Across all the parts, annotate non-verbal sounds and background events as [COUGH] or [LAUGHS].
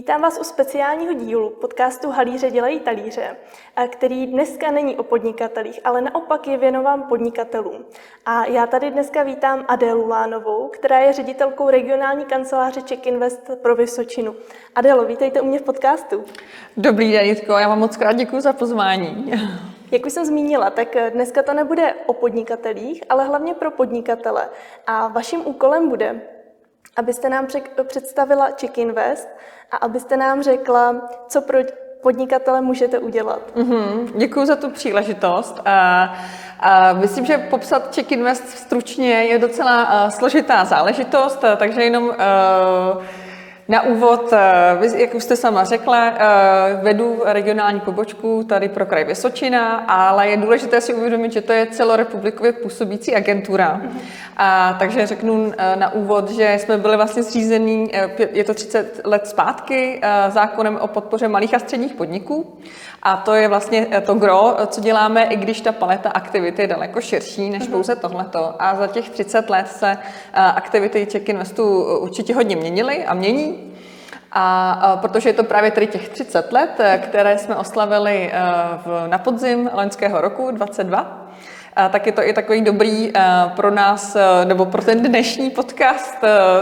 Vítám vás u speciálního dílu podcastu Halíře dělají talíře, který dneska není o podnikatelích, ale naopak je věnován podnikatelům. A já tady dneska vítám Adélu Lánovou, která je ředitelkou regionální kanceláře Czech Invest pro Vysočinu. Adélo, vítejte u mě v podcastu. Dobrý den, Jitko, já vám moc krát děkuji za pozvání. [LAUGHS] Jak už jsem zmínila, tak dneska to nebude o podnikatelích, ale hlavně pro podnikatele. A vaším úkolem bude abyste nám představila Czech Invest a abyste nám řekla, co pro podnikatele můžete udělat. Mm-hmm, děkuji za tu příležitost. A, a myslím, že popsat Czech Invest stručně je docela uh, složitá záležitost, takže jenom uh, na úvod, eh, jak už jste sama řekla, eh, vedu regionální pobočku tady pro kraj Vysočina, ale je důležité si uvědomit, že to je celorepublikově působící agentura. A, takže řeknu eh, na úvod, že jsme byli vlastně zřízení, je to 30 let zpátky, zákonem o podpoře malých a středních podniků. A to je vlastně to gro, co děláme, i když ta paleta aktivity je daleko širší než mhm. pouze tohleto. A za těch 30 let se aktivity Czech Investu určitě hodně měnily a mění. A, protože je to právě tedy těch 30 let, eh, které jsme oslavili eh, v, na podzim loňského roku 22, a tak je to i takový dobrý eh, pro nás, nebo pro ten dnešní podcast,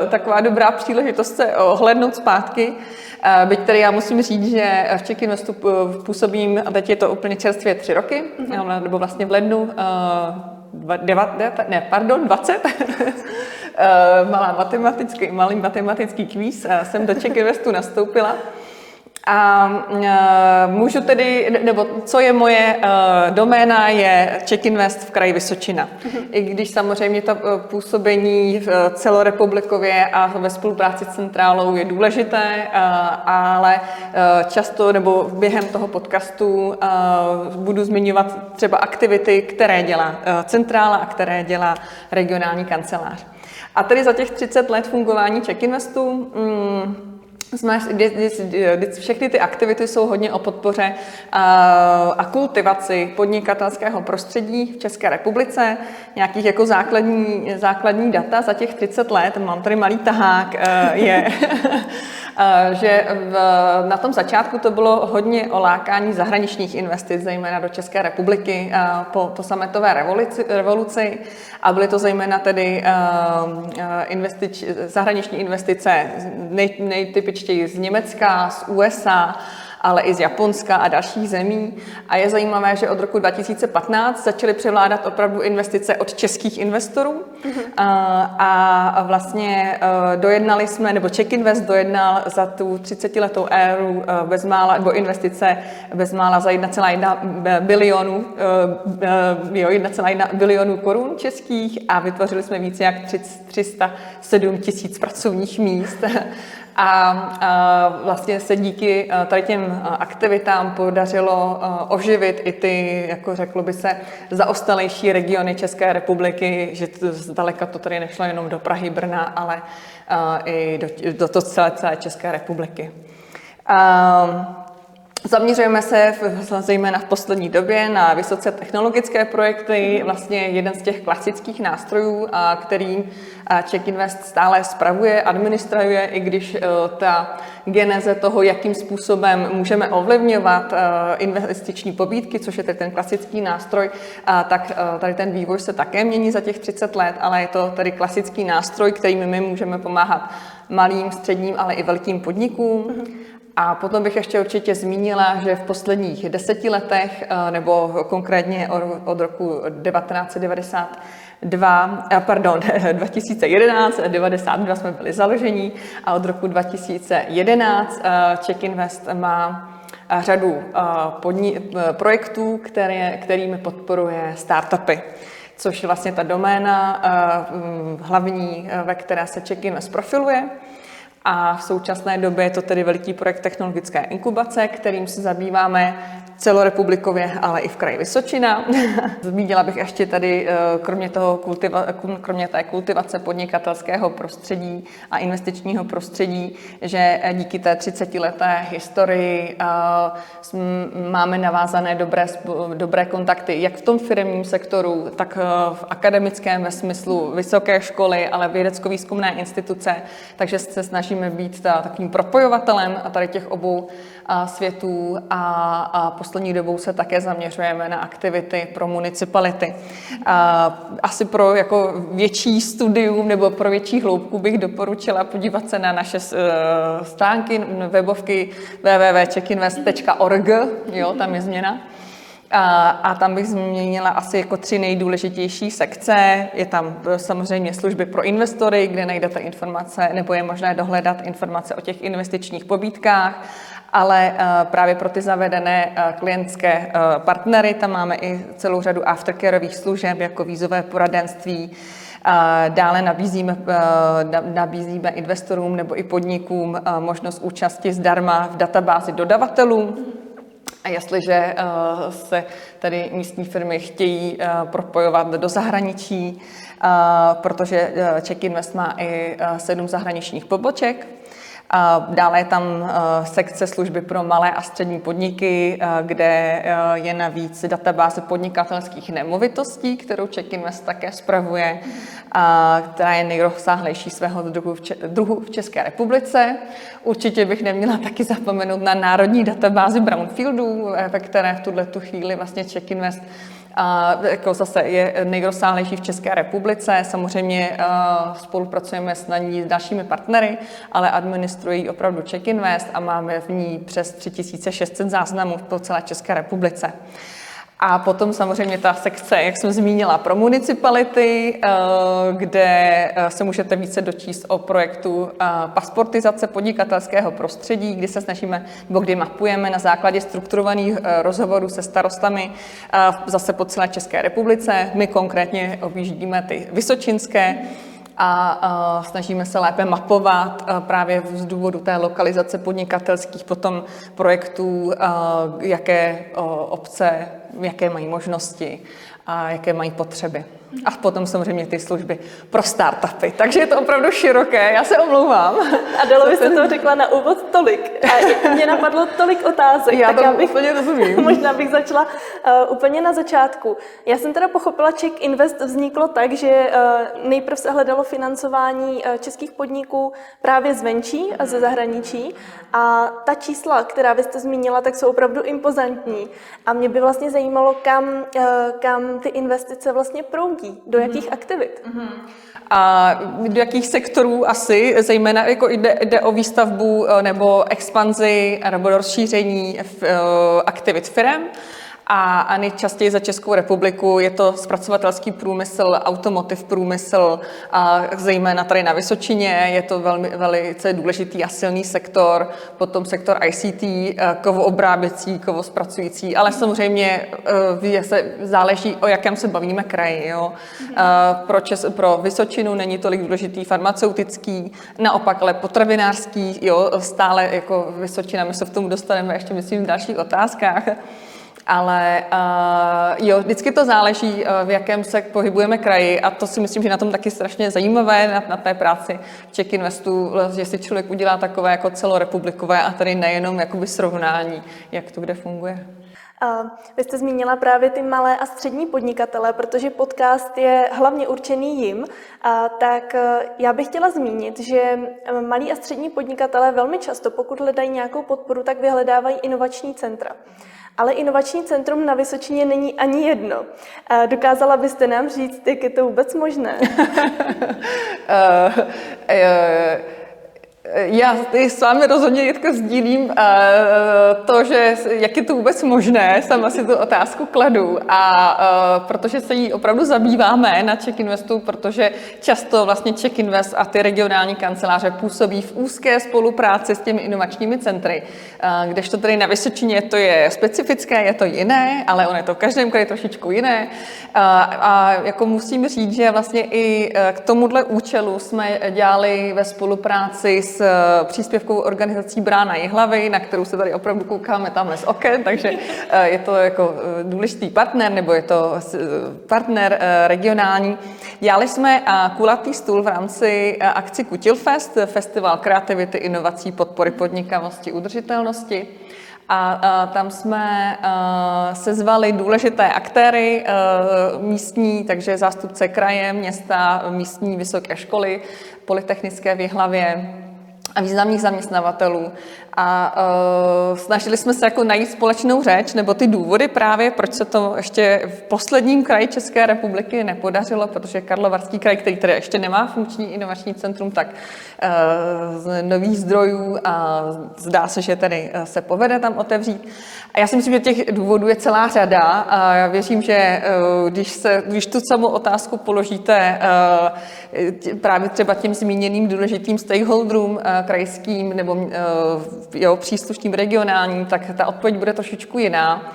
taková dobrá příležitost se ohlednout zpátky. Byť tedy já musím říct, že v Czech Investu působím, a teď je to úplně čerstvě tři roky, mm-hmm. nebo vlastně v lednu, dva, devat, ne, pardon, 20. [LAUGHS] Eh, malá matematický, malý matematický kvíz jsem do Czech Investu nastoupila. A uh, můžu tedy, nebo co je moje uh, doména, je Czech Invest v kraji Vysočina. Mm-hmm. I když samozřejmě to uh, působení v celorepublikově a ve spolupráci s centrálou je důležité, ale často nebo během toho podcastu budu zmiňovat třeba aktivity, které dělá centrála a které dělá regionální kancelář. A tedy za těch 30 let fungování Czech Investu všechny ty aktivity jsou hodně o podpoře a kultivaci podnikatelského prostředí v České republice, nějakých jako základní, základní data za těch 30 let, mám tady malý tahák, e, je, [LAUGHS] e, že v, na tom začátku to bylo hodně o lákání zahraničních investic, zejména do České republiky e, po, po sametové revoluci, revoluci. A byly to zejména tedy investič, zahraniční investice nej, nejtypičnější typičtěji z Německa, z USA, ale i z Japonska a dalších zemí. A je zajímavé, že od roku 2015 začaly převládat opravdu investice od českých investorů. A, a vlastně e, dojednali jsme, nebo Czech Invest dojednal za tu 30-letou éru e, bezmála, nebo investice bezmála za 1,1 bilionu, e, jo, 1,1 bilionu korun českých a vytvořili jsme více jak 307 tisíc pracovních míst. [LAUGHS] A, vlastně se díky tady těm aktivitám podařilo oživit i ty, jako řeklo by se, zaostalejší regiony České republiky, že zdaleka to tady nešlo jenom do Prahy, Brna, ale i do, do to celé, celé České republiky. A, Zaměřujeme se v, zejména v poslední době na vysoce technologické projekty, vlastně jeden z těch klasických nástrojů, který Czech Invest stále spravuje, administruje, i když e, ta geneze toho, jakým způsobem můžeme ovlivňovat e, investiční pobídky, což je tedy ten klasický nástroj, tak e, tady ten vývoj se také mění za těch 30 let, ale je to tedy klasický nástroj, kterým my můžeme pomáhat malým, středním, ale i velkým podnikům. A potom bych ještě určitě zmínila, že v posledních deseti letech, eh, nebo konkrétně od roku 1992, eh, pardon, [LAUGHS] 2011, 92 jsme byli založení a od roku 2011 eh, Czech Invest má řadu podni- projektů, které, kterými podporuje startupy což je vlastně ta doména hlavní, ve které se Czech Invest profiluje. A v současné době je to tedy veliký projekt technologické inkubace, kterým se zabýváme celorepublikově, ale i v kraji Vysočina. [LAUGHS] Zmínila bych ještě tady, eh, kromě, toho kultiva, kromě té kultivace podnikatelského prostředí a investičního prostředí, že díky té 30-leté historii eh, máme navázané dobré, dobré kontakty jak v tom firmním sektoru, tak eh, v akademickém ve smyslu vysoké školy, ale vědecko-výzkumné instituce, takže se snažíme snažíme být ta, takovým propojovatelem a tady těch obou a, světů a, a poslední dobou se také zaměřujeme na aktivity pro municipality. A, asi pro jako větší studium nebo pro větší hloubku bych doporučila podívat se na naše uh, stránky, webovky www.checkinvest.org, jo, tam je změna. A, a tam bych změnila asi jako tři nejdůležitější sekce. Je tam e, samozřejmě služby pro investory, kde najdete informace, nebo je možné dohledat informace o těch investičních pobídkách, ale e, právě pro ty zavedené e, klientské partnery tam máme i celou řadu aftercareových služeb, jako vízové poradenství, Dále nabízíme, nabízíme investorům nebo i podnikům možnost účasti zdarma v databázi dodavatelů. A jestliže uh, se tady místní firmy chtějí uh, propojovat do zahraničí, uh, protože Czech Invest má i sedm zahraničních poboček, Dále je tam sekce služby pro malé a střední podniky, kde je navíc databáze podnikatelských nemovitostí, kterou Czech Invest také spravuje, která je nejrozsáhlejší svého druhu v, České republice. Určitě bych neměla taky zapomenout na národní databázi brownfieldů, ve které v tuhle tu chvíli vlastně Czech Invest a jako zase je nejrozsáhlejší v České republice. Samozřejmě spolupracujeme s na ní s dalšími partnery, ale administrují opravdu Check Invest a máme v ní přes 3600 záznamů po celé České republice. A potom samozřejmě ta sekce, jak jsem zmínila, pro municipality, eh, kde eh, se můžete více dočíst o projektu eh, pasportizace podnikatelského prostředí, kdy se snažíme, nebo kdy mapujeme na základě strukturovaných rozhovorů se starostami zase po celé České republice. My konkrétně objíždíme ty vysočinské, a, snažíme se lépe mapovat právě z důvodu té lokalizace podnikatelských potom projektů, jaké obce, jaké mají možnosti a jaké mají potřeby. A potom samozřejmě ty služby pro startupy. Takže je to opravdu široké, já se omlouvám. A dalo byste to řekla na úvod tolik. A mě napadlo tolik otázek. Já tak já bych, úplně rozumím. [LAUGHS] Možná bych začala uh, úplně na začátku. Já jsem teda pochopila, Czech Invest vzniklo tak, že uh, nejprve se hledalo financování uh, českých podniků právě zvenčí a ze zahraničí. A ta čísla, která vy jste zmínila, tak jsou opravdu impozantní. A mě by vlastně zajímalo, kam, uh, kam ty investice vlastně proudí do jakých mm. aktivit. Mm. A do jakých sektorů asi, zejména jako jde, jde o výstavbu eh, nebo expanzi nebo rozšíření v, uh, aktivit firm a, a nejčastěji za Českou republiku je to zpracovatelský průmysl, automotiv průmysl, a zejména tady na Vysočině je to velmi, velice důležitý a silný sektor, potom sektor ICT, eh, kovoobráběcí, kovospracující, ale samozřejmě eh, se záleží, o jakém se bavíme kraji. Jo. Mm-hmm. Pro, Čes, pro Vysočinu není tolik důležitý farmaceutický, naopak ale potravinářský, jo, stále jako Vysočina, my se v tom dostaneme ještě myslím v dalších otázkách ale uh, jo, vždycky to záleží, uh, v jakém se pohybujeme kraji a to si myslím, že na tom taky strašně zajímavé na, na té práci v Czech Investu, že si člověk udělá takové jako celorepublikové a tady nejenom jakoby srovnání, jak to kde funguje. Vy jste zmínila právě ty malé a střední podnikatele, protože podcast je hlavně určený jim, tak e, já bych chtěla zmínit, že malí a střední podnikatele velmi často, pokud hledají nějakou podporu, tak vyhledávají inovační centra. Ale inovační centrum na Vysočině není ani jedno. Dokázala byste nám říct, jak je to vůbec možné? uh, [LAUGHS] uh... Já s vámi rozhodně Jitka sdílím uh, to, že jak je to vůbec možné, sama si tu otázku kladu. A uh, protože se jí opravdu zabýváme na Czech Investu, protože často vlastně Czech Invest a ty regionální kanceláře působí v úzké spolupráci s těmi inovačními centry, uh, kdežto tady na Vysočině to je specifické, je to jiné, ale ono je to v každém kraji trošičku jiné. A jako musím říct, že vlastně i k tomuhle účelu jsme dělali ve spolupráci s Eh, příspěvkovou organizací Brána Jihlavy, na kterou se tady opravdu koukáme tamhle z oken, takže eh, je to jako eh, důležitý partner, nebo je to partner regionální. Dělali jsme kulatý stůl v rámci akci Kutilfest, festival kreativity, inovací, podpory podnikavosti, udržitelnosti. A, a tam jsme a, sezvali důležité aktéry a, místní, takže zástupce kraje, města, místní vysoké školy, Polytechnické v Jihlavě, a významných zaměstnavatelů. A uh, snažili jsme se jako najít společnou řeč, nebo ty důvody právě, proč se to ještě v posledním kraji České republiky nepodařilo, protože Karlovarský kraj, který tedy ještě nemá funkční inovační centrum, tak uh, z nových zdrojů a zdá se, že tedy se povede tam otevřít. A já si myslím, že těch důvodů je celá řada a já věřím, že uh, když, se, když tu samou otázku položíte uh, právě třeba těm zmíněným důležitým stakeholderům uh, krajským nebo uh, jo, příslušným regionálním, tak ta odpověď bude trošičku jiná.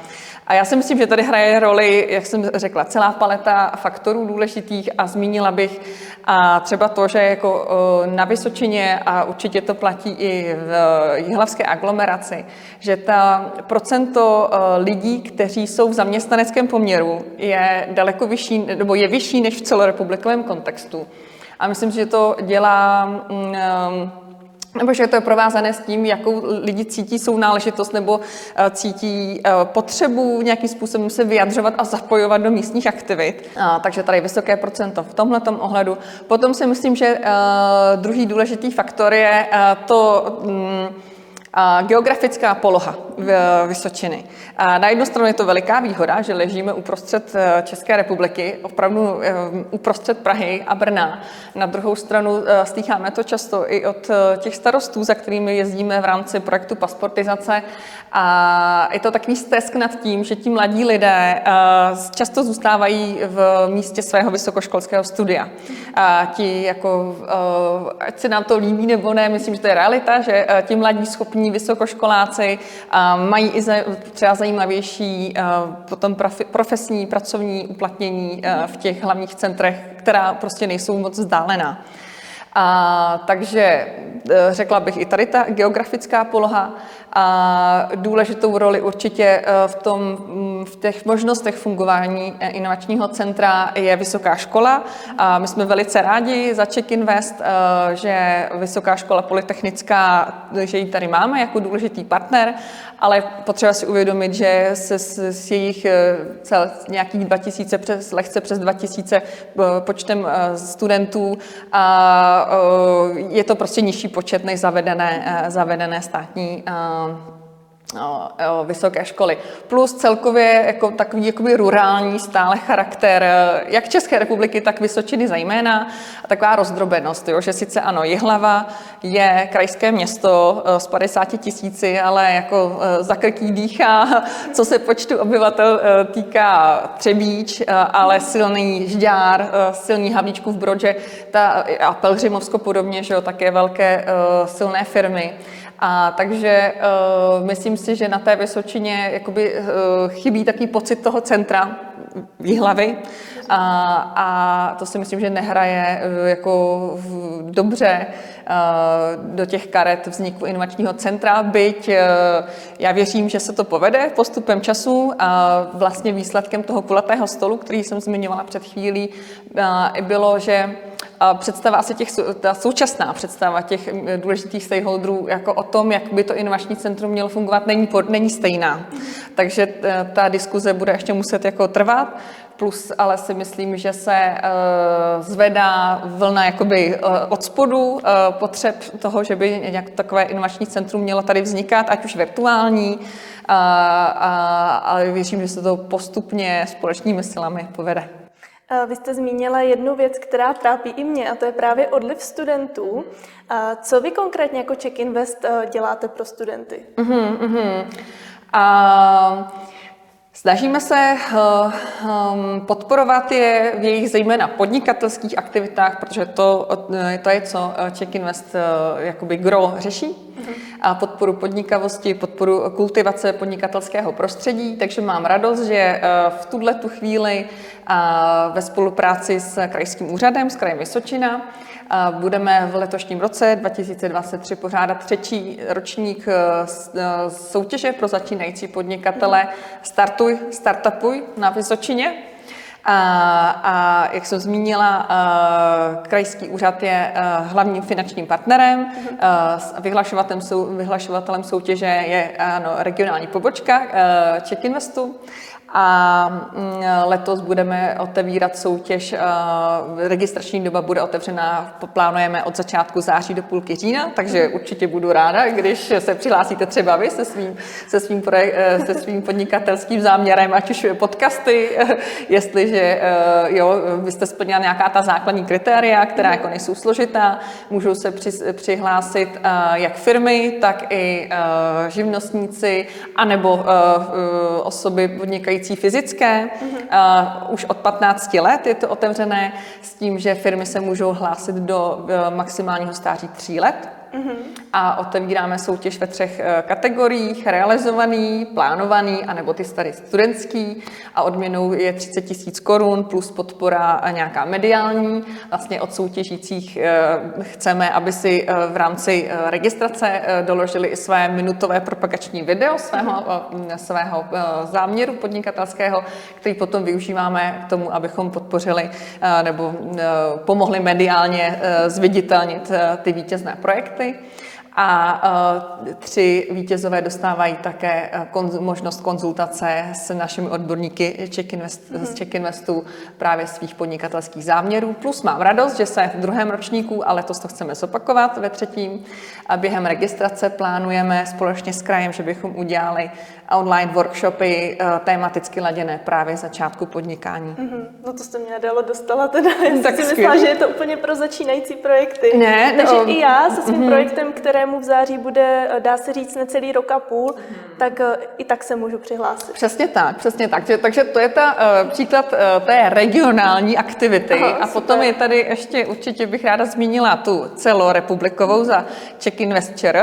A já si myslím, že tady hraje roli, jak jsem řekla, celá paleta faktorů důležitých a zmínila bych a třeba to, že jako na Vysočině, a určitě to platí i v jihlavské aglomeraci, že ta procento lidí, kteří jsou v zaměstnaneckém poměru, je daleko vyšší, nebo je vyšší než v celorepublikovém kontextu. A myslím, že to dělá um, nebo že to je provázané s tím, jakou lidi cítí sounáležitost nebo eh, cítí eh, potřebu nějakým způsobem se vyjadřovat a zapojovat do místních aktivit. Takže tady vysoké procento v tomhle ohledu. Potom si myslím, že eh, druhý důležitý faktor je to, mm, geografická poloha Vysočiny. Na jednu stranu je to veliká výhoda, že ležíme uprostřed eh, České republiky, opravdu eh, uprostřed Prahy a Brna. Na druhou stranu stýcháme to často i od těch starostů, za kterými jezdíme v rámci projektu pasportizace. A je to takový stesk nad tím, že ti mladí lidé často zůstávají v místě svého vysokoškolského studia. A ti, jako, ať se nám to líbí nebo ne, myslím, že to je realita, že ti mladí schopní vysokoškoláci mají i třeba zajímavější potom profesní, pracovní uplatnění v těch hlavních centrech, která prostě nejsou moc vzdálená. A, takže e, řekla bych i tady ta geografická poloha a důležitou roli určitě e, v, tom, v těch možnostech fungování e, inovačního centra je vysoká škola. A my jsme velice rádi za Czech Invest, že Vysoká škola polytechnická, že ji tady máme jako důležitý partner, ale potřeba si uvědomit, že se s, s jejich cel, nějakých 2000, přes, lehce přes 2000 počtem studentů a je to prostě nižší počet než zavedené, eh, zavedené státní eh, vysoké školy. Plus celkově jako takový jakoby rurální stále charakter jak České republiky, tak Vysočiny zejména a taková rozdrobenost, jo, že sice ano, Jihlava je krajské město s 50 tisíci, ale jako za krký dýchá, [LAUGHS] co se počtu obyvatel týká Třebíč, ale silný Žďár, silný v Brodže ta, a Pelhřimovsko podobně, že jo, také velké silné firmy. A takže uh, myslím si, že na té Vysočině jakoby, uh, chybí taký pocit toho centra výhlavy a, a to si myslím, že nehraje uh, jako dobře uh, do těch karet vzniku inovačního centra, byť uh, já věřím, že se to povede postupem času a vlastně výsledkem toho kulatého stolu, který jsem zmiňovala před chvílí, bylo, že představa asi těch, ta současná představa těch důležitých stakeholderů jako o tom, jak by to inovační centrum mělo fungovat, není, pod, není stejná. Takže ta diskuze bude ještě muset jako trvat. Plus ale si myslím, že se uh, zvedá vlna jakoby uh, od spodu uh, potřeb toho, že by nějak takové inovační centrum mělo tady vznikat, ať už virtuální, a, a, ale věřím, že se to postupně společnými silami povede. Vy jste zmínila jednu věc, která trápí i mě, a to je právě odliv studentů. Co vy konkrétně jako Czech Invest děláte pro studenty? Uh-huh, uh-huh. Uh... Snažíme se uh, um, podporovat je v jejich zejména podnikatelských aktivitách, protože to, uh, to je, co Czech Invest jakoby gro řeší. Uh-huh. A podporu podnikavosti, podporu kultivace podnikatelského prostředí. Takže mám radost, že v tuhle tu chvíli ve spolupráci s krajským úřadem, s krajem Vysočina. Budeme v letošním roce 2023 pořádat třetí ročník e, e, soutěže pro začínající podnikatele. Startuj, Startupuj na Vysočině. A, a jak jsem zmínila, a, krajský úřad je a, hlavním finančním partnerem, a, vyhlašovatelem, sou, vyhlašovatelem soutěže je ano, regionální pobočka Czech Investu A mm, letos budeme otevírat soutěž, registrační doba bude otevřena, plánujeme od začátku září do půlky října, takže určitě budu ráda, když se přihlásíte třeba vy se svým, se svým, projek, se svým podnikatelským záměrem, ať už podcasty, [LAUGHS] jestliže jo, vy jste splnila nějaká ta základní kritéria, která jako nejsou složitá, můžou se při, přihlásit jak firmy, tak i živnostníci, anebo osoby podnikající fyzické. Mm-hmm. Už od 15 let je to otevřené s tím, že firmy se můžou hlásit do maximálního stáří 3 let. Mm-hmm. A otevíráme soutěž ve třech eh, kategoriích, realizovaný, plánovaný, anebo ty starý studentský a odměnou je 30 tisíc korun plus podpora a nějaká mediální. Vlastně od soutěžících eh, chceme, aby si eh, v rámci registrace doložili i své minutové propagační video svého, svého záměru podnikatelského, který potom využíváme k tomu, abychom podpořili nebo pomohli mediálně zviditelnit ty vítězné projekty projekty a uh, tři vítězové dostávají také uh, konz- možnost konzultace s našimi odborníky Czech Invest, mm-hmm. z Czech Investu právě svých podnikatelských záměrů. Plus mám radost, že se v druhém ročníku, ale letos to chceme zopakovat ve třetím, a během registrace plánujeme společně s krajem, že bychom udělali online workshopy uh, tematicky laděné právě začátku podnikání. Mm-hmm. No to jste mě dalo dostala teda. Já tak si myslela, že je to úplně pro začínající projekty. Ne, Takže um, i já se svým mm-hmm. projektem, kterému v září bude, eh, dá se říct, necelý rok a půl, mm-hmm. tak uh, i tak se můžu přihlásit. Přesně tak, přesně tak. Takže, to je ta příklad té regionální aktivity. Aha, a super. potom je tady ještě, určitě bych ráda zmínila tu celorepublikovou za Czech Investor,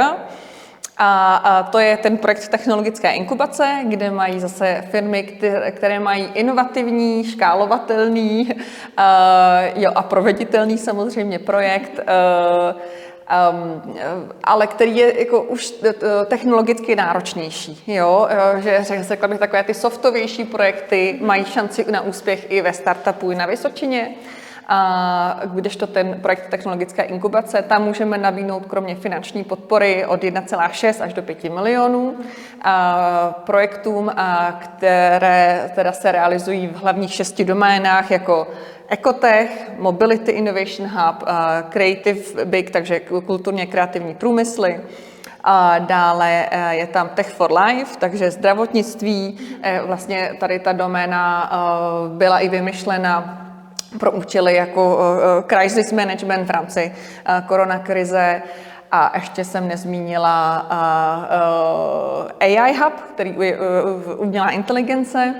a, to je ten projekt technologické inkubace, kde mají zase firmy, které, mají inovativní, škálovatelný [LAUGHS] jo, a proveditelný samozřejmě projekt. Um, ale který je jako už technologicky náročnější. Jo? Že řekla bych, takové ty softovější projekty mají šanci na úspěch i ve startupu, i na Vysočině. A když to ten projekt technologické inkubace, tam můžeme nabídnout kromě finanční podpory od 1,6 až do 5 milionů projektům, které teda se realizují v hlavních šesti doménách jako Ecotech, Mobility Innovation Hub, Creative Big, takže kulturně kreativní průmysly, a dále e, je tam Tech for Life, takže zdravotnictví. E, vlastně tady ta doména e, byla i vymyšlena pro účely jako crisis management v rámci koronakrize. A ještě jsem nezmínila AI Hub, který umělá inteligence,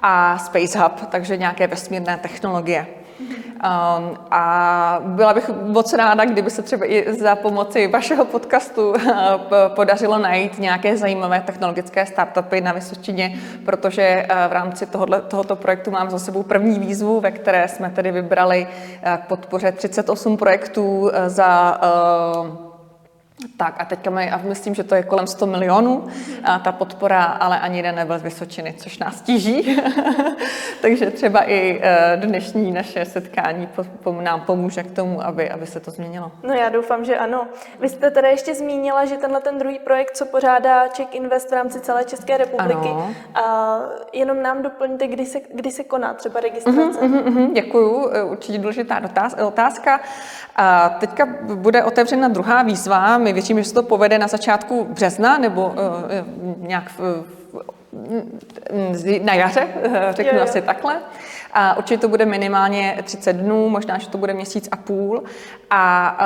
a Space Hub, takže nějaké vesmírné technologie. Um, a byla bych moc ráda, kdyby se třeba i za pomoci vašeho podcastu [LAUGHS] uh, podařilo najít nějaké zajímavé technologické startupy na Vysočině, protože uh, v rámci tohoto, tohoto projektu mám za sebou první výzvu, ve které jsme tedy vybrali uh, k podpoře 38 projektů za tak a teďka mají, a myslím, že to je kolem 100 milionů, a ta podpora, ale ani jeden nebyl z Vysočiny, což nás tíží. [LAUGHS] Takže třeba i e, dnešní naše setkání nám pomůže k tomu, aby, aby se to změnilo. No já doufám, že ano. Vy jste teda ještě zmínila, že tenhle ten druhý projekt, co pořádá Czech Invest v rámci celé České republiky, ano. a jenom nám doplňte, kdy se, kdy se koná třeba registrace. Uh-huh, uh-huh, děkuju, e, určitě důležitá otázka. A teďka bude otevřena druhá výzva. My věříme, že se to povede na začátku března nebo uh, nějak v, na jaře, řeknu je, je. asi takhle. A určitě to bude minimálně 30 dnů, možná, že to bude měsíc a půl. A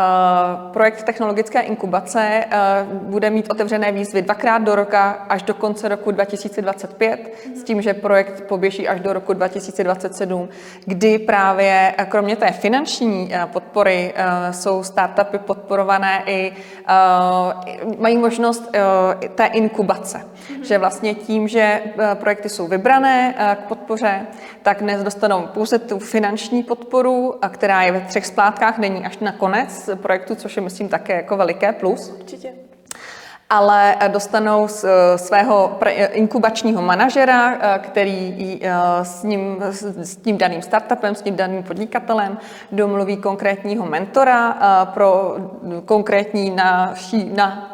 uh, projekt technologické inkubace uh, bude mít otevřené výzvy dvakrát do roka až do konce roku 2025, mm-hmm. s tím, že projekt poběží až do roku 2027, kdy právě kromě té finanční podpory jsou startupy podporované i, mají možnost té inkubace. Že vlastně tím, že projekty jsou vybrané k podpoře, tak dnes dostanou pouze tu finanční podporu, a která je ve třech splátkách, není až na konec projektu, což je, myslím, také jako veliké plus. Určitě ale dostanou svého inkubačního manažera, který s, ním, s tím daným startupem, s tím daným podnikatelem domluví konkrétního mentora pro konkrétní na, na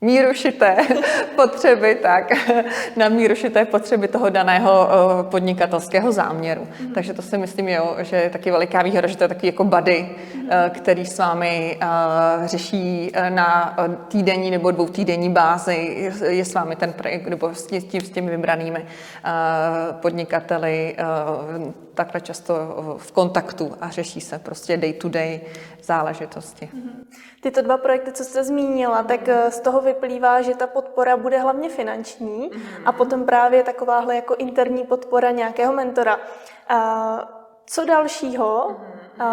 míru šité [LAUGHS] potřeby, tak na míru šité potřeby toho daného eh, podnikatelského záměru. Mm. Takže to si myslím, jo, že je taky veliká výhoda, že to je taky jako buddy, mm. který s vámi uh, řeší na týdenní nebo dvou týdenní bázi, je s vámi ten projekt, nebo s, tím, s těmi vybranými podnikateli takhle často v kontaktu a řeší se prostě day to day záležitosti. Mm. Tyto dva projekty, co jste zmínila, tak eh, z toho vyplývá, že ta podpora bude hlavně finanční a potom právě takováhle jako interní podpora nějakého mentora. Co dalšího,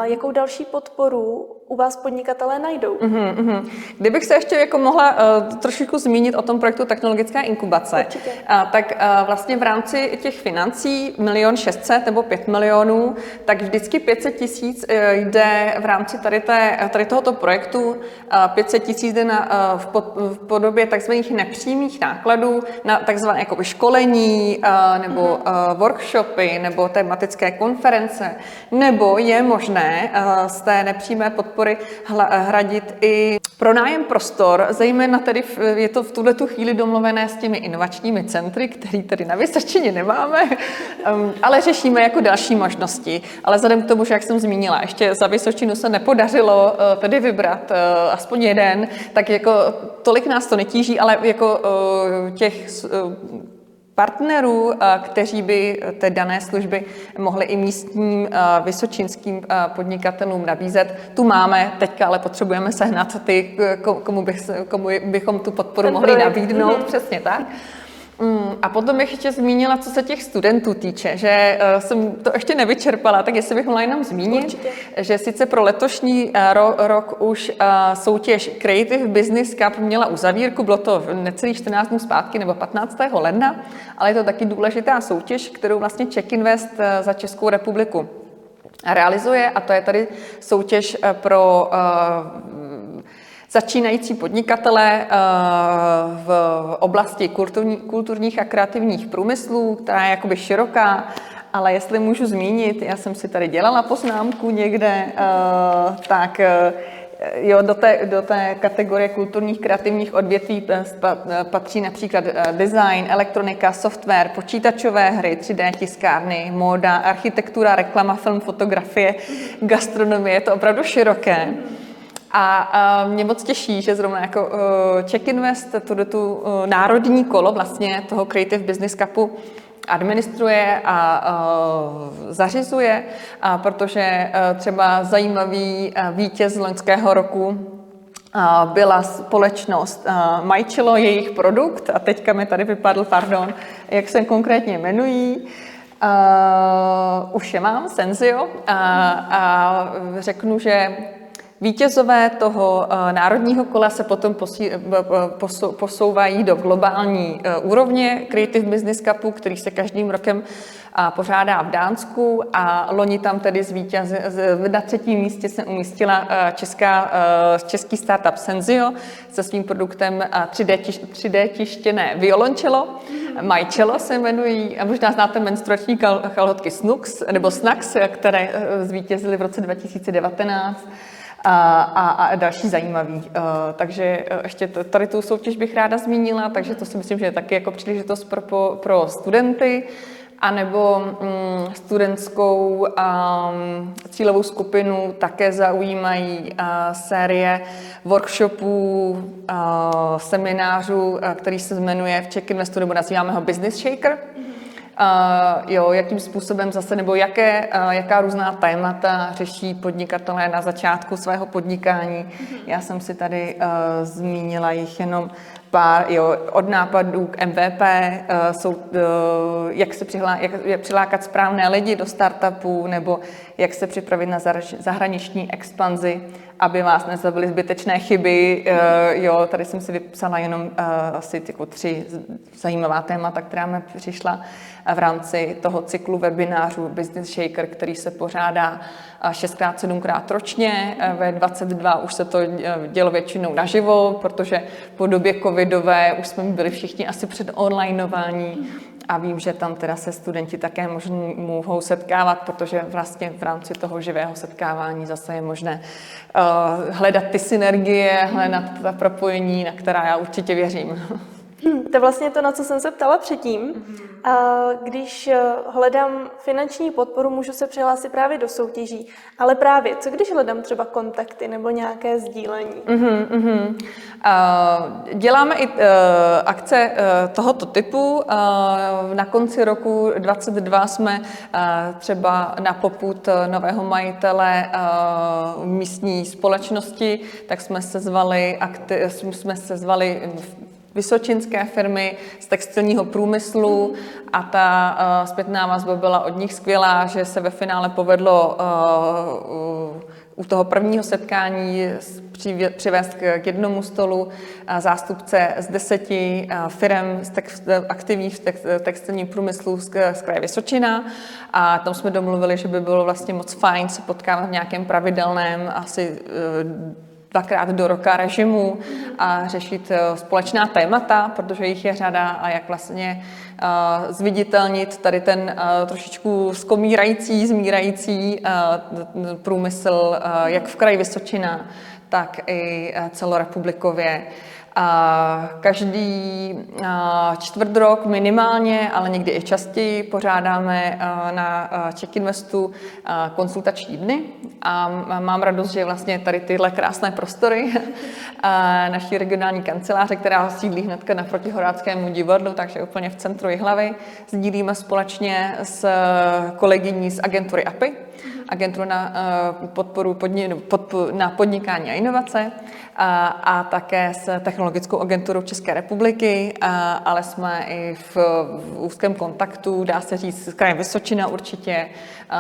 jakou další podporu u vás podnikatelé najdou. Uh-huh. Kdybych se ještě jako mohla uh, trošičku zmínit o tom projektu Technologická inkubace, uh, tak uh, vlastně v rámci těch financí milion šestset nebo pět milionů, tak vždycky 500 tisíc uh, jde v rámci tady, té, tady tohoto projektu, uh, 500 tisíc jde na, uh, v, pod, v podobě takzvaných nepřímých nákladů na takzvané jako školení uh, nebo uh, workshopy nebo tematické konference, nebo je možné uh, z té nepřímé podpory podpory hradit i pronájem prostor, zejména tedy je to v tuhle tu chvíli domluvené s těmi inovačními centry, který tady na Vysočině nemáme, [LAUGHS] ale řešíme jako další možnosti. Ale vzhledem k tomu, že jak jsem zmínila, ještě za Vysočinu se nepodařilo uh, tedy vybrat uh, aspoň jeden, tak jako tolik nás to netíží, ale jako těch partnerů, eh, kteří by té dané služby mohli i místním eh, vysočinským eh, podnikatelům nabízet. Tu máme, teďka ale potřebujeme sehnat ty, komu, bych, komu bychom tu podporu Ten mohli projekt. nabídnout, mm-hmm. přesně tak. Mm, a potom bych ještě zmínila, co se těch studentů týče, že uh, jsem to ještě nevyčerpala, tak jestli bych mohla jenom zmínit, Určitě. že sice pro letošní uh, ro- rok už uh, soutěž Creative Business Cup měla uzavírku, bylo to necelých 14 dnů zpátky nebo 15. ledna, ale je to taky důležitá soutěž, kterou vlastně Czech Invest uh, za Českou republiku realizuje a to je tady soutěž pro uh, začínající podnikatele eh, v oblasti kulturní, kulturních a kreativních průmyslů, která je jakoby široká, ale jestli můžu zmínit, já jsem si tady dělala poznámku někde, eh, tak eh, jo, do té, do té kategorie kulturních kreativních odvětví patří například design, elektronika, software, počítačové hry, 3D tiskárny, móda, architektura, reklama, film, fotografie, gastronomie, je to opravdu široké. A, a mě moc těší, že zrovna jako uh, Check Invest, tuto tu uh, národní kolo vlastně toho Creative Business Cupu administruje a uh, zařizuje, a protože třeba zajímavý vítěz loňského roku byla společnost Majčilo, jejich produkt, a teďka mi tady vypadl, pardon, jak se konkrétně jmenují, Uh, už je mám, Senzio, a, a řeknu, že Vítězové toho eh, národního kola se potom posí, eh, posouvají do globální eh, úrovně Creative Business Cupu, který se každým rokem pořádá v Dánsku a loni tam tedy zvítěz, na třetím místě se umístila česká, český startup Senzio se svým produktem 3D, 3D tištěné violončelo. Majčelo se jmenují, a možná znáte menstruační kalhotky Snux, nebo Snax, které zvítězily v roce 2019 a, a, a další zajímavý. Uh, takže uh, ještě tady tu soutěž bych ráda zmínila, takže to si myslím, že je taky jako příležitost pro, pro studenty anebo um, studentskou um, cílovou skupinu také zaujímají uh, série workshopů, uh, seminářů, uh, který se jmenuje v Czech Investu, nebo nazýváme ho Business Shaker. Mm-hmm Uh, jo, jakým způsobem zase, nebo jaké, uh, jaká různá témata řeší podnikatelé na začátku svého podnikání. Mm-hmm. Já jsem si tady uh, zmínila jich jenom pár, jo, od nápadů k MVP, uh, jsou, uh, jak se přihlá, jak, jak přilákat správné lidi do startupů, nebo jak se připravit na zahraniční expanzi, aby vás nezabily zbytečné chyby. Uh, jo, tady jsem si vypsala jenom uh, asi jako tři zajímavá témata, která mi přišla v rámci toho cyklu webinářů Business Shaker, který se pořádá 6x7krát ročně. Ve 22 už se to dělo většinou naživo, protože po době covidové už jsme byli všichni asi před onlineování a vím, že tam teda se studenti také možný, mohou setkávat, protože vlastně v rámci toho živého setkávání zase je možné uh, hledat ty synergie, hledat ta propojení, na která já určitě věřím. [LAUGHS] Hmm, to je vlastně to, na co jsem se ptala předtím. A když eh, hledám finanční podporu, můžu se přihlásit právě do soutěží. Ale právě, co když hledám třeba kontakty nebo nějaké sdílení? Uh-huh, uh-huh. Uh, děláme i uh, akce uh, tohoto typu. Na konci roku 2022 jsme třeba na poput nového majitele místní společnosti, tak jsme se zvali, akti- jsme se zvali vysočinské firmy z textilního průmyslu a ta uh, zpětná vazba byla od nich skvělá, že se ve finále povedlo uh, u toho prvního setkání přivést k jednomu stolu zástupce z deseti firm aktivních v textilním průmyslu z kraje Vysočina. A tam jsme domluvili, že by bylo vlastně moc fajn se potkávat v nějakém pravidelném asi dvakrát do roka režimu a řešit eh, společná témata, protože jich je řada a jak vlastně eh, zviditelnit tady ten eh, trošičku skomírající, zmírající průmysl jak v kraji Vysočina, tak i celorepublikově. Každý čtvrt rok minimálně, ale někdy i častěji pořádáme na Czech Investu konsultační dny. A mám radost, že vlastně tady tyhle krásné prostory [LAUGHS] naší regionální kanceláře, která sídlí hnedka naproti Horáckému divadlu, takže úplně v centru hlavy, sdílíme společně s kolegyní z agentury API, agenturu na podporu podni, podporu, na podnikání a inovace a, a také s technologickou agenturou České republiky, a, ale jsme i v, v úzkém kontaktu, dá se říct, s krajem Vysočina určitě,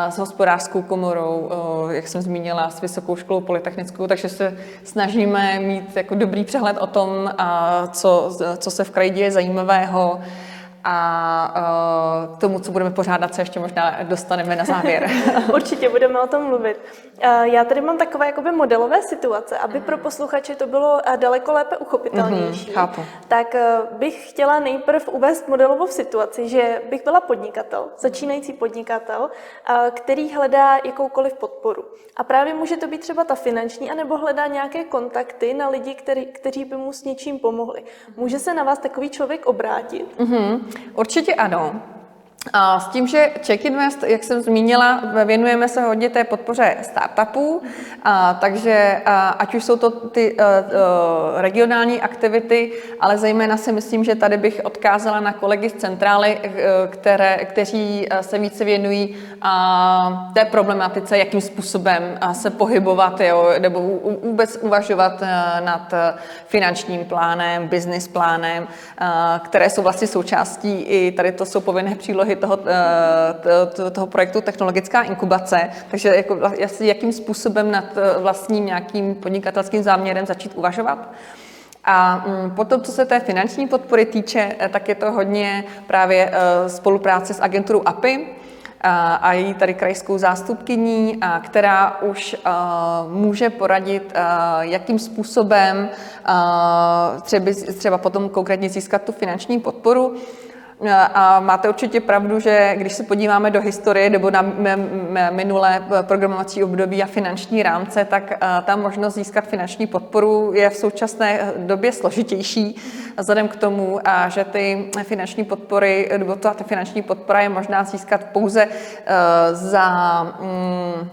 s hospodářskou komorou, jak jsem zmínila, s Vysokou školou polytechnickou, takže se snažíme mít jako dobrý přehled o tom, co, co se v kraji děje zajímavého, a uh, k tomu, co budeme pořádat, se ještě možná dostaneme na závěr. [LAUGHS] Určitě budeme o tom mluvit. Uh, já tady mám takové jakoby modelové situace, aby pro posluchače to bylo uh, daleko lépe uchopitelnější. Mm-hmm, chápu. Tak bych chtěla nejprv uvést modelovou situaci, že bych byla podnikatel, začínající podnikatel, který hledá jakoukoliv podporu. A právě může to být třeba ta finanční, anebo hledá nějaké kontakty na lidi, který, kteří by mu s něčím pomohli. Může se na vás takový člověk obrátit? Mm-hmm. Určitě ano. A s tím, že Czech Invest, jak jsem zmínila, věnujeme se hodně té podpoře startupů, a, takže a, ať už jsou to ty a, a, regionální aktivity, ale zejména si myslím, že tady bych odkázala na kolegy z centrály, které, kteří se více věnují a, té problematice, jakým způsobem se pohybovat, jo, nebo vůbec uvažovat nad finančním plánem, business plánem, které jsou vlastně součástí i tady to jsou povinné přílohy toho, eh, toho projektu Technologická inkubace, takže jako, jakým způsobem nad eh, vlastním nějakým podnikatelským záměrem začít uvažovat. A mm, potom, co se té finanční podpory týče, eh, tak je to hodně právě spolupráce s agenturou API, a její tady krajskou zástupkyní, která už může poradit, jakým způsobem třeba, třeba potom konkrétně získat tu finanční podporu. A máte určitě pravdu, že když se podíváme do historie nebo na minulé programovací období a finanční rámce, tak ta možnost získat finanční podporu je v současné době složitější, vzhledem k tomu, že ty finanční podpory, nebo ta finanční podpora je možná získat pouze e, za mm,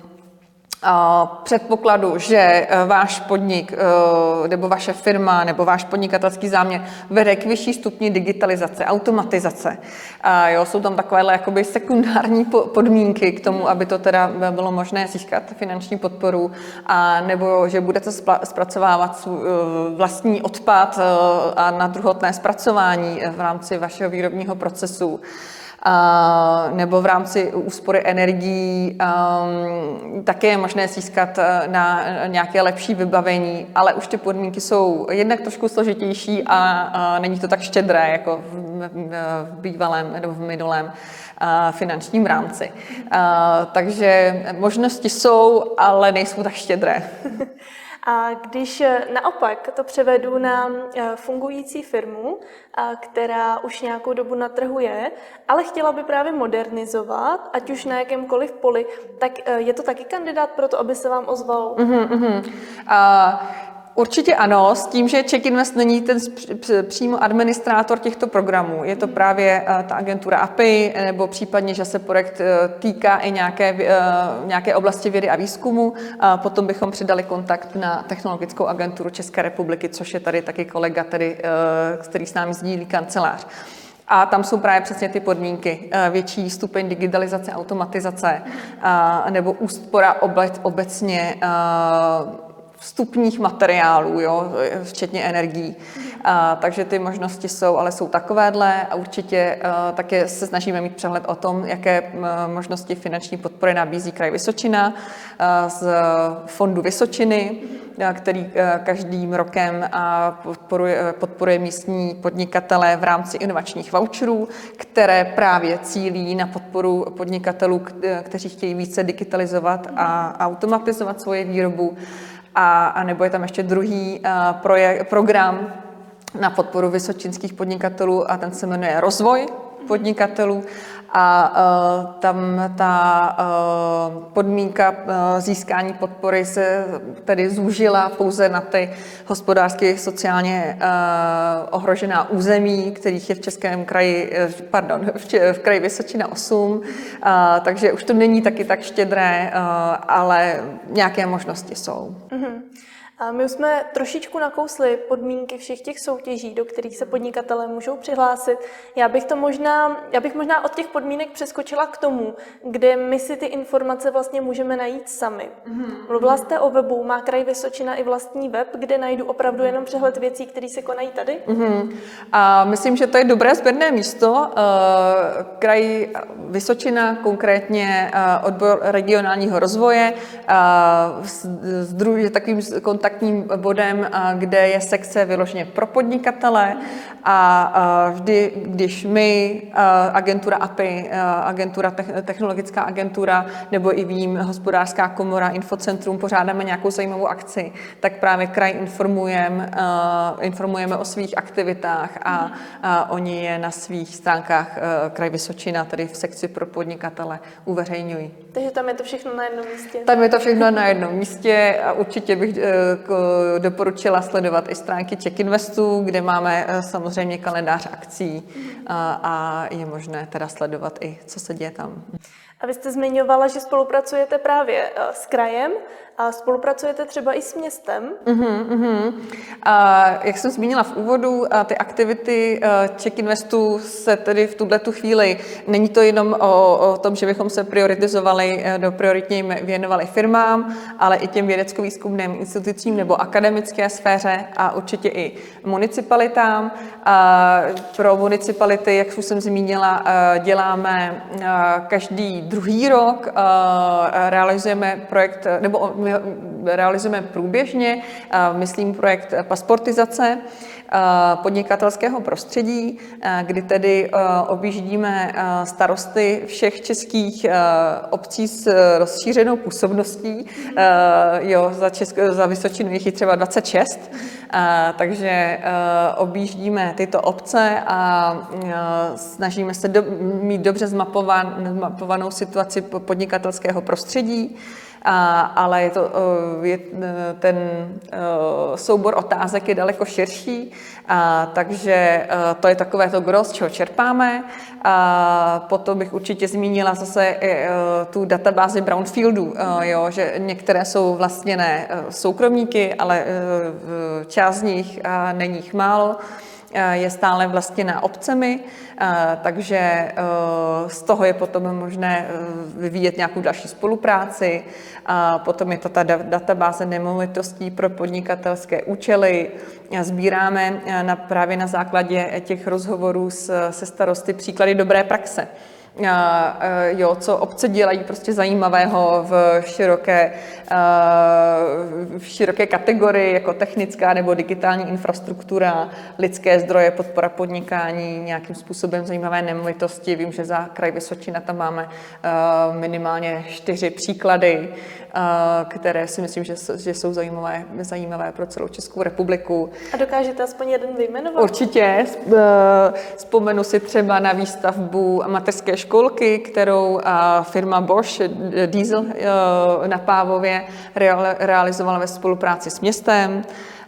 předpokladu, že e, váš podnik e, nebo vaše firma nebo váš podnikatelský záměr vede k vyšší stupni digitalizace, automatizace. A jo, jsou tam takovéhle jakoby sekundární podmínky k tomu, aby to teda bylo možné získat finanční podporu, a nebo že budete zpracovávat e, vlastní odpad a na druhotné zpracování v rámci vašeho výrobního procesu nebo v rámci úspory energií um, také je možné získat eh, na nějaké lepší vybavení, ale už ty podmínky jsou jednak trošku složitější a, není to tak štědré jako v, v bývalém nebo v minulém finančním rámci. Takže možnosti jsou, ale nejsou tak štědré. [LAUGHS] A když naopak to převedu na fungující firmu, která už nějakou dobu na trhu je, ale chtěla by právě modernizovat, ať už na jakémkoliv poli, tak je to taky kandidát pro to, aby se vám ozval? Uh-huh. Uh... Určitě ano, s tím, že Check Invest není ten přímo administrátor těchto programů. Je to právě eh, ta agentura API, nebo případně, že se projekt eh, týká i nějaké, eh, nějaké oblasti vědy a výzkumu. A potom bychom přidali kontakt na technologickou agenturu České republiky, což je tady taky kolega, tedy, který s námi sdílí kancelář. A tam jsou právě přesně ty podmínky. Větší stupeň digitalizace, automatizace nebo úspora obecně vstupních materiálů, jo, včetně energií. A, takže ty možnosti jsou, ale jsou takovéhle a určitě a, také se snažíme mít přehled o tom, jaké možnosti finanční podpory nabízí kraj Vysočina a, z fondu Vysočiny, a, který a, každým rokem a podporuje, podporuje místní podnikatele v rámci inovačních voucherů, které právě cílí na podporu podnikatelů, kteří chtějí více digitalizovat a automatizovat svoje výrobu a, a nebo je tam ještě druhý uh, program na podporu vysočinských podnikatelů a ten se jmenuje Rozvoj podnikatelů a uh, tam ta uh, podmínka uh, získání podpory se tedy zúžila pouze na ty hospodářsky sociálně ohrožená území, kterých je v Českém kraji, pardon, v, kraji Vysočina 8, uh, takže už to není taky tak štědré, ale nějaké možnosti jsou. Mm-hmm. A my už jsme trošičku nakousli podmínky všech těch soutěží, do kterých se podnikatelé můžou přihlásit. Já bych to možná, já bych možná od těch podmínek přeskočila k tomu, kde my si ty informace vlastně můžeme najít sami. Mm-hmm. Mluvila jste o webu, má kraj Vysočina i vlastní web, kde najdu opravdu jenom přehled věcí, které se konají tady? Mm-hmm. A myslím, že to je dobré sběrné místo. Eh, kraj Vysočina, konkrétně eh, odbor regionálního rozvoje, je takovým kontaktním kontaktním bodem, kde je sekce vyloženě pro podnikatele a vždy, když my, agentura API, agentura, technologická agentura nebo i vím, hospodářská komora, infocentrum, pořádáme nějakou zajímavou akci, tak právě kraj informujeme, informujeme o svých aktivitách a, a oni je na svých stránkách kraj Vysočina, tedy v sekci pro podnikatele, uveřejňují. Takže tam je to všechno na jednom místě? Tam je to všechno na jednom místě a určitě bych e, doporučila sledovat i stránky Check Investu, kde máme e, samozřejmě kalendář akcí a, a je možné teda sledovat i, co se děje tam. A vy jste zmiňovala, že spolupracujete právě e, s krajem a spolupracujete třeba i s městem? Uh-huh, uh-huh. A jak jsem zmínila v úvodu, ty aktivity Czech Investu se tedy v tuhle tu chvíli, není to jenom o, o tom, že bychom se prioritizovali, e, do prioritně věnovali firmám, ale i těm vědecko-výzkumným institucím nebo akademické sféře a určitě i municipalitám. A pro municipality, jak už jsem zmínila, děláme každý druhý rok, realizujeme projekt, nebo my realizujeme průběžně, myslím projekt pasportizace podnikatelského prostředí, kdy tedy objíždíme starosty všech českých obcí s rozšířenou působností. Jo, za, Česko, za Vysočinu jich třeba 26, takže objíždíme tyto obce a snažíme se do, mít dobře zmapovanou situaci podnikatelského prostředí a, ale je to, eh, je, eh, ten eh, soubor otázek je daleko širší, a, takže to je takové to gros, čeho čerpáme. A potom bych určitě zmínila zase tu databázi brownfieldů, jo, že některé jsou vlastně ne soukromníky, ale část z nich není jich málo je stále vlastně na obcemi, takže z toho je potom možné vyvíjet nějakou další spolupráci. Potom je to ta databáze nemovitostí pro podnikatelské účely. Sbíráme na, právě na základě těch rozhovorů se starosty příklady dobré praxe jo, co obce dělají prostě zajímavého v široké, v široké kategorii, jako technická nebo digitální infrastruktura, lidské zdroje, podpora podnikání, nějakým způsobem zajímavé nemovitosti. Vím, že za kraj Vysočina tam máme minimálně čtyři příklady které si myslím, že, že jsou zajímavé, zajímavé pro celou Českou republiku. A dokážete aspoň jeden vyjmenovat? Určitě. Vzpomenu si třeba na výstavbu mateřské školky, kterou firma Bosch Diesel na Pávově realizovala ve spolupráci s městem.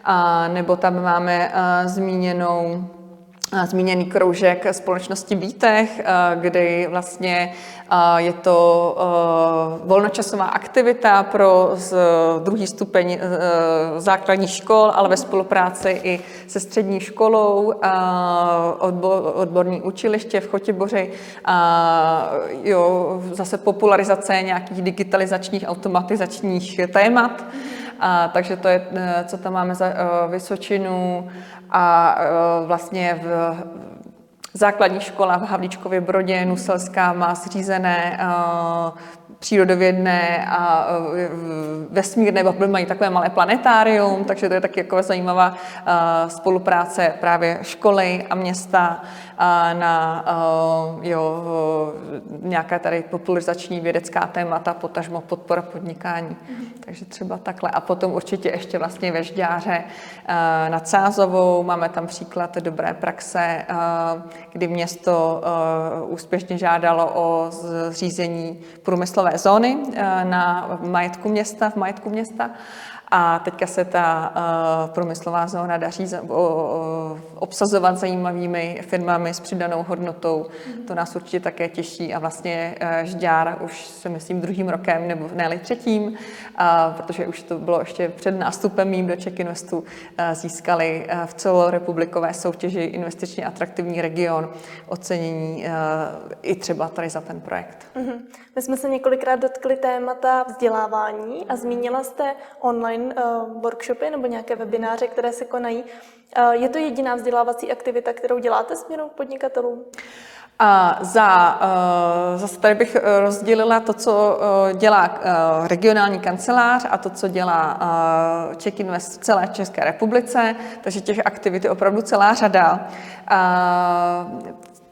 A nebo tam máme zmíněnou zmíněný kroužek společnosti Bítech, kdy vlastně je to volnočasová aktivita pro druhý stupeň základních škol, ale ve spolupráci i se střední školou, odborní učiliště v Chotěboři, jo, zase popularizace nějakých digitalizačních, automatizačních témat. A, takže to je, co tam máme za Vysočinu a vlastně v základní škola v Havlíčkově Brodě Nuselská má zřízené přírodovědné a vesmírné bubly mají takové malé planetárium, takže to je taky jako zajímavá spolupráce právě školy a města na jo, nějaká tady popularizační vědecká témata, potažmo podpora podnikání. Mm-hmm. Takže třeba takhle. A potom určitě ještě vlastně ve Žďáře nad Sázovou máme tam příklad dobré praxe, kdy město úspěšně žádalo o zřízení průmyslové zóny na majetku města, v majetku města a teďka se ta uh, průmyslová zóna daří za, o, o, obsazovat zajímavými firmami s přidanou hodnotou. Mm. To nás určitě také těší a vlastně uh, Žďár už se myslím druhým rokem, nebo ne třetím, uh, protože už to bylo ještě před nástupem mým do Czech Investu, uh, získali uh, v celorepublikové soutěži investičně atraktivní region ocenění uh, i třeba tady za ten projekt. Mm-hmm. My jsme se několikrát dotkli témata vzdělávání a zmínila jste online uh, workshopy nebo nějaké webináře, které se konají. Uh, je to jediná vzdělávací aktivita, kterou děláte směrem k podnikatelům? A za, uh, zase tady bych rozdělila to, co dělá regionální kancelář a to, co dělá Czech Invest v celé České republice, takže těch aktivit je opravdu celá řada.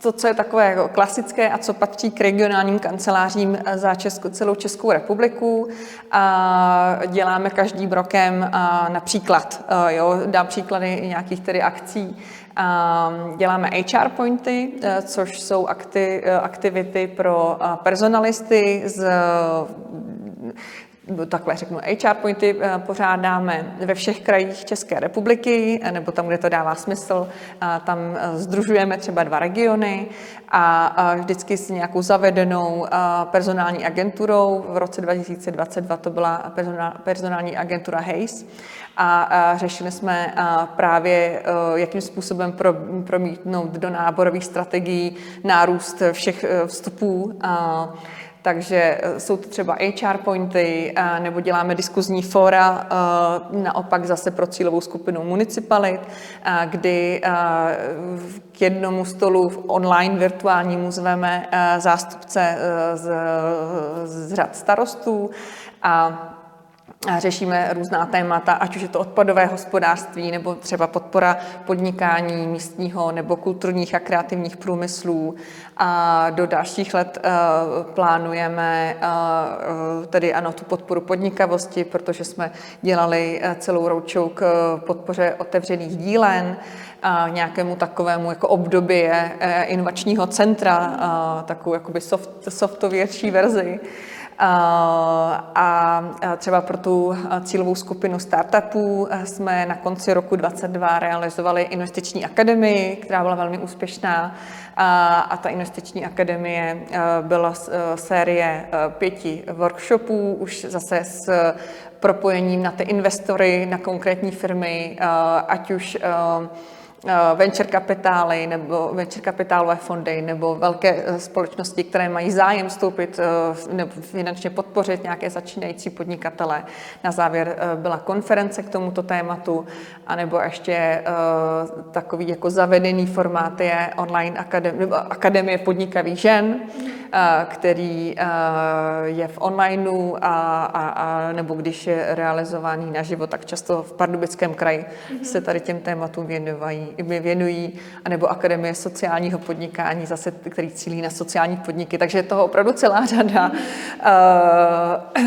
To, co je takové jako klasické a co patří k regionálním kancelářím za Česko, celou Českou republiku. A děláme každým rokem a například, jo, dám příklady nějakých tedy akcí, a děláme HR pointy, což jsou aktivity pro personalisty z takhle řeknu, HR pointy eh, pořádáme ve všech krajích České republiky, eh, nebo tam, kde to dává smysl, tam združujeme třeba dva regiony a vždycky s nějakou zavedenou personální agenturou. V roce 2022 to byla personální agentura Hayes a řešili jsme právě, eh, jakým způsobem promítnout do náborových strategií nárůst všech vstupů takže eh, jsou to třeba HR pointy, eh, nebo děláme diskuzní fora, eh, naopak zase pro cílovou skupinu municipalit, kdy k jednomu stolu online virtuálnímu zveme zástupce z, z řad starostů a řešíme různá témata, ať už je to odpadové hospodářství, nebo třeba podpora podnikání místního nebo kulturních a kreativních průmyslů. A do dalších let uh, plánujeme uh, tedy ano, tu podporu podnikavosti, protože jsme dělali celou roučou k podpoře otevřených dílen, a nějakému takovému jako období inovačního centra, takovou jakoby soft, softověrší verzi. A třeba pro tu cílovou skupinu startupů jsme na konci roku 2022 realizovali investiční akademii, která byla velmi úspěšná. A ta investiční akademie byla série pěti workshopů, už zase s propojením na ty investory, na konkrétní firmy, ať už Eh, venture kapitály nebo venture kapitálové fondy nebo velké eh, společnosti, které mají zájem vstoupit eh, nebo finančně podpořit nějaké začínající podnikatele. Na závěr byla konference k tomuto tématu, anebo ještě takový jako zavedený formát je online akademie, akademie podnikavých žen, který je v onlineu a, a, a nebo když je realizovaný naživo, tak často v Pardubickém kraji se tady těm tématům věnují věnují, anebo Akademie sociálního podnikání, zase, který cílí na sociální podniky. Takže je toho opravdu celá řada. Uh,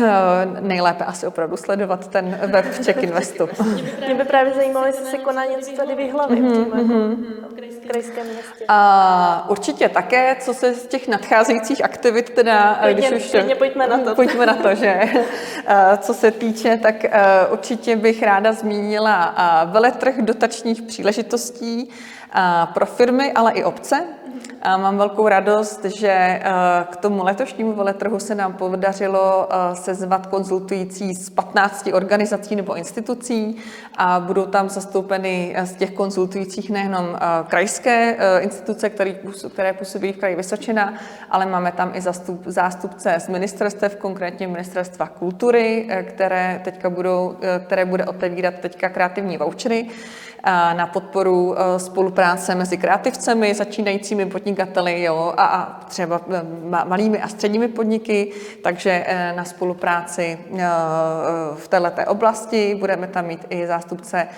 nejlépe asi opravdu sledovat ten web Check Investu. Mě by právě zajímalo, jestli se koná něco tady v hlavě mm-hmm, mm-hmm. v krajském městě. Uh, určitě také, co se z těch nadcházejících aktivit teda, Pojďme, když už... pojďme na to. Pojďme na to, že uh, co se týče, tak uh, určitě bych ráda zmínila veletrh dotačních příležitostí pro firmy, ale i obce. A mám velkou radost, že k tomu letošnímu veletrhu se nám podařilo sezvat konzultující z 15 organizací nebo institucí a budou tam zastoupeny z těch konzultujících nejenom krajské instituce, které působí v kraji Vysočina, ale máme tam i zastup, zástupce z ministerstev, konkrétně ministerstva kultury, které teďka budou, které bude otevírat teďka kreativní vouchery na podporu e, spolupráce mezi kreativcemi, začínajícími podnikateli jo, a, a třeba e, malými a středními podniky, takže e, na spolupráci v této oblasti budeme tam mít i zástupce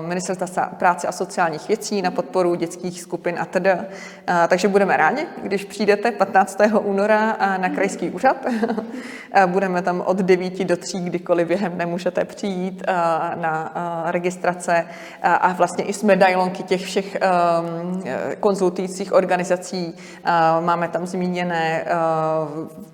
Ministerstva práce a sociálních věcí na podporu dětských skupin a tedy. Takže budeme rádi, když přijdete 15. února na krajský úřad. [LAUGHS] Budeme tam od 9 do 3, kdykoliv během nemůžete přijít na registrace a vlastně i s medailonky těch všech um, konzultujících organizací. Máme tam zmíněné uh,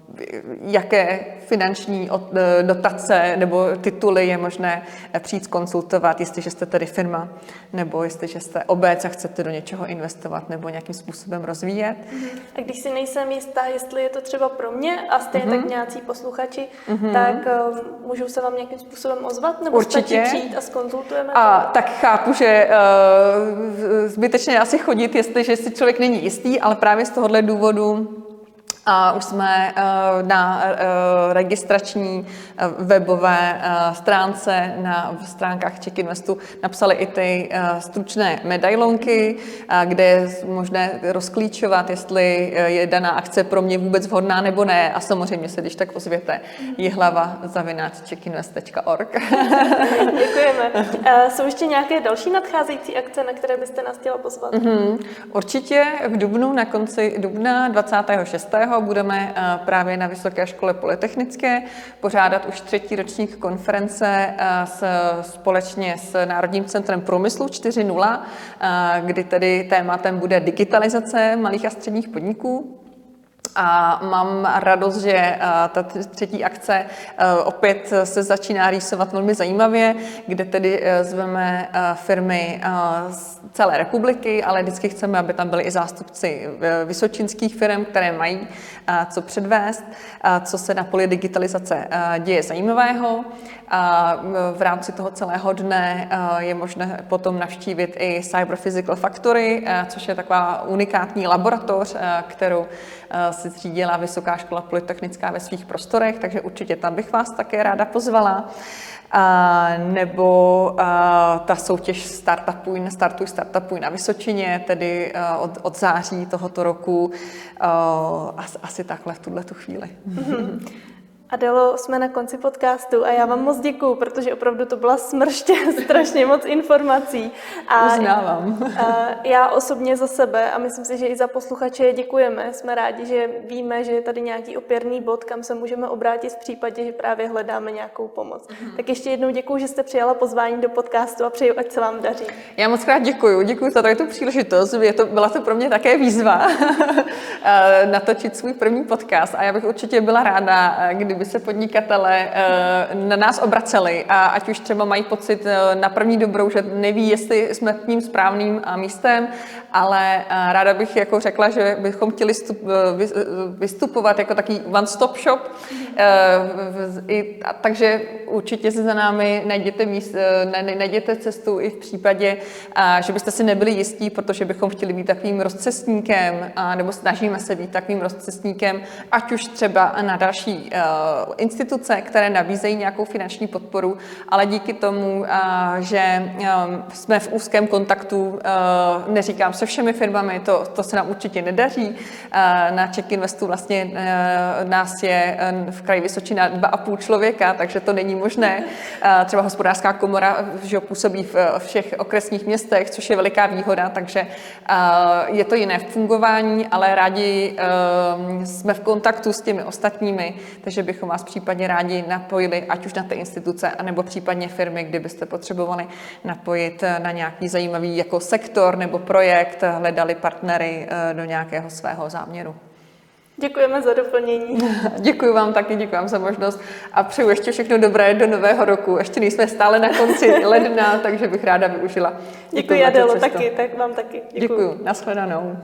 jaké finanční eh, dotace nebo tituly je možné přijít konsultovat, jestliže jste tedy firma, nebo jestliže jste obec a chcete do něčeho investovat nebo nějakým způsobem rozvíjet. Mhm. A když si nejsem jistá, jestli je to třeba pro mě a stejně mm-hmm. tak nějací posluchači, mm-hmm. tak uh, můžu se vám nějakým způsobem ozvat nebo Určitě. stačí přijít a skonzultujeme? A to? tak chápu, že uh, zbytečně asi chodit, jestliže si člověk není jistý, ale právě z tohohle důvodu a už jsme eh, na eh, registrační eh, webové stránce, na stránkách Czech Investu napsali i ty stručné medailonky, kde je možné rozklíčovat, jestli je daná akce pro mě vůbec vhodná nebo ne. A samozřejmě se když tak ozvěte hlava zavináč czekinvest.org. [LAUGHS] Děkujeme. [LAUGHS] Jsou ještě nějaké další nadcházející akce, na které byste nás chtěla pozvat? Mm-hmm. Určitě v Dubnu, na konci dubna 26 budeme eh, právě na Vysoké škole Polytechnické pořádat už třetí ročník konference eh, s, společně s Národním centrem průmyslu 4.0, eh, kdy tedy tématem bude digitalizace malých a středních podniků. A mám radost, že eh, ta třetí akce eh, opět se začíná rýsovat velmi zajímavě, kde tedy eh, zveme firmy z celé republiky, ale vždycky chceme, aby tam byli i zástupci vysočinských firm, které mají co předvést, co se na poli digitalizace děje zajímavého. A v rámci toho celého dne je možné potom navštívit i Cyber Physical Factory, což je taková unikátní laboratoř, kterou si zřídila Vysoká škola polytechnická ve svých prostorech, takže určitě tam bych vás také ráda pozvala. A, nebo a, ta soutěž Startupuj, Startuj, Startupuj na Vysočině, tedy a, od, od září tohoto roku, a, asi takhle v tuhle tu chvíli. Mm-hmm. Adelo, jsme na konci podcastu a já vám moc děkuju, protože opravdu to byla smrště [LAUGHS] strašně moc informací. A Uznávám. A já osobně za sebe a myslím si, že i za posluchače děkujeme. Jsme rádi, že víme, že je tady nějaký opěrný bod, kam se můžeme obrátit v případě, že právě hledáme nějakou pomoc. Mm-hmm. Tak ještě jednou děkuji, že jste přijala pozvání do podcastu a přeju, ať se vám daří. Já moc krát děkuji. Děkuji za tu příležitost. Je to, byla to pro mě také výzva [LAUGHS] natočit svůj první podcast a já bych určitě byla ráda, kdyby kdyby se podnikatele eh, na nás obraceli a ať už třeba mají pocit eh, na první dobrou, že neví, jestli jsme tím správným eh, místem, ale ráda bych jako řekla, že bychom chtěli vystupovat jako takový one-stop shop, takže určitě si za námi najděte, míst, najděte cestu i v případě, že byste si nebyli jistí, protože bychom chtěli být takovým rozcestníkem, nebo snažíme se být takovým rozcestníkem, ať už třeba na další instituce, které nabízejí nějakou finanční podporu, ale díky tomu, že jsme v úzkém kontaktu, neříkám se všemi firmami, to, to se nám určitě nedaří. Na Czech Investu vlastně nás je v kraji Vysočina dva a půl člověka, takže to není možné. Třeba hospodářská komora že působí v všech okresních městech, což je veliká výhoda, takže je to jiné fungování, ale rádi jsme v kontaktu s těmi ostatními, takže bychom vás případně rádi napojili, ať už na ty instituce, anebo případně firmy, kdybyste potřebovali napojit na nějaký zajímavý jako sektor nebo projekt, hledali partnery do nějakého svého záměru. Děkujeme za doplnění. [LAUGHS] Děkuji vám taky, děkuji vám za možnost a přeju ještě všechno dobré do nového roku. Ještě nejsme stále na konci [LAUGHS] ledna, takže bych ráda využila. Děkuji, Adelo, taky, tak vám taky. Děkuji. Děkuji, nashledanou.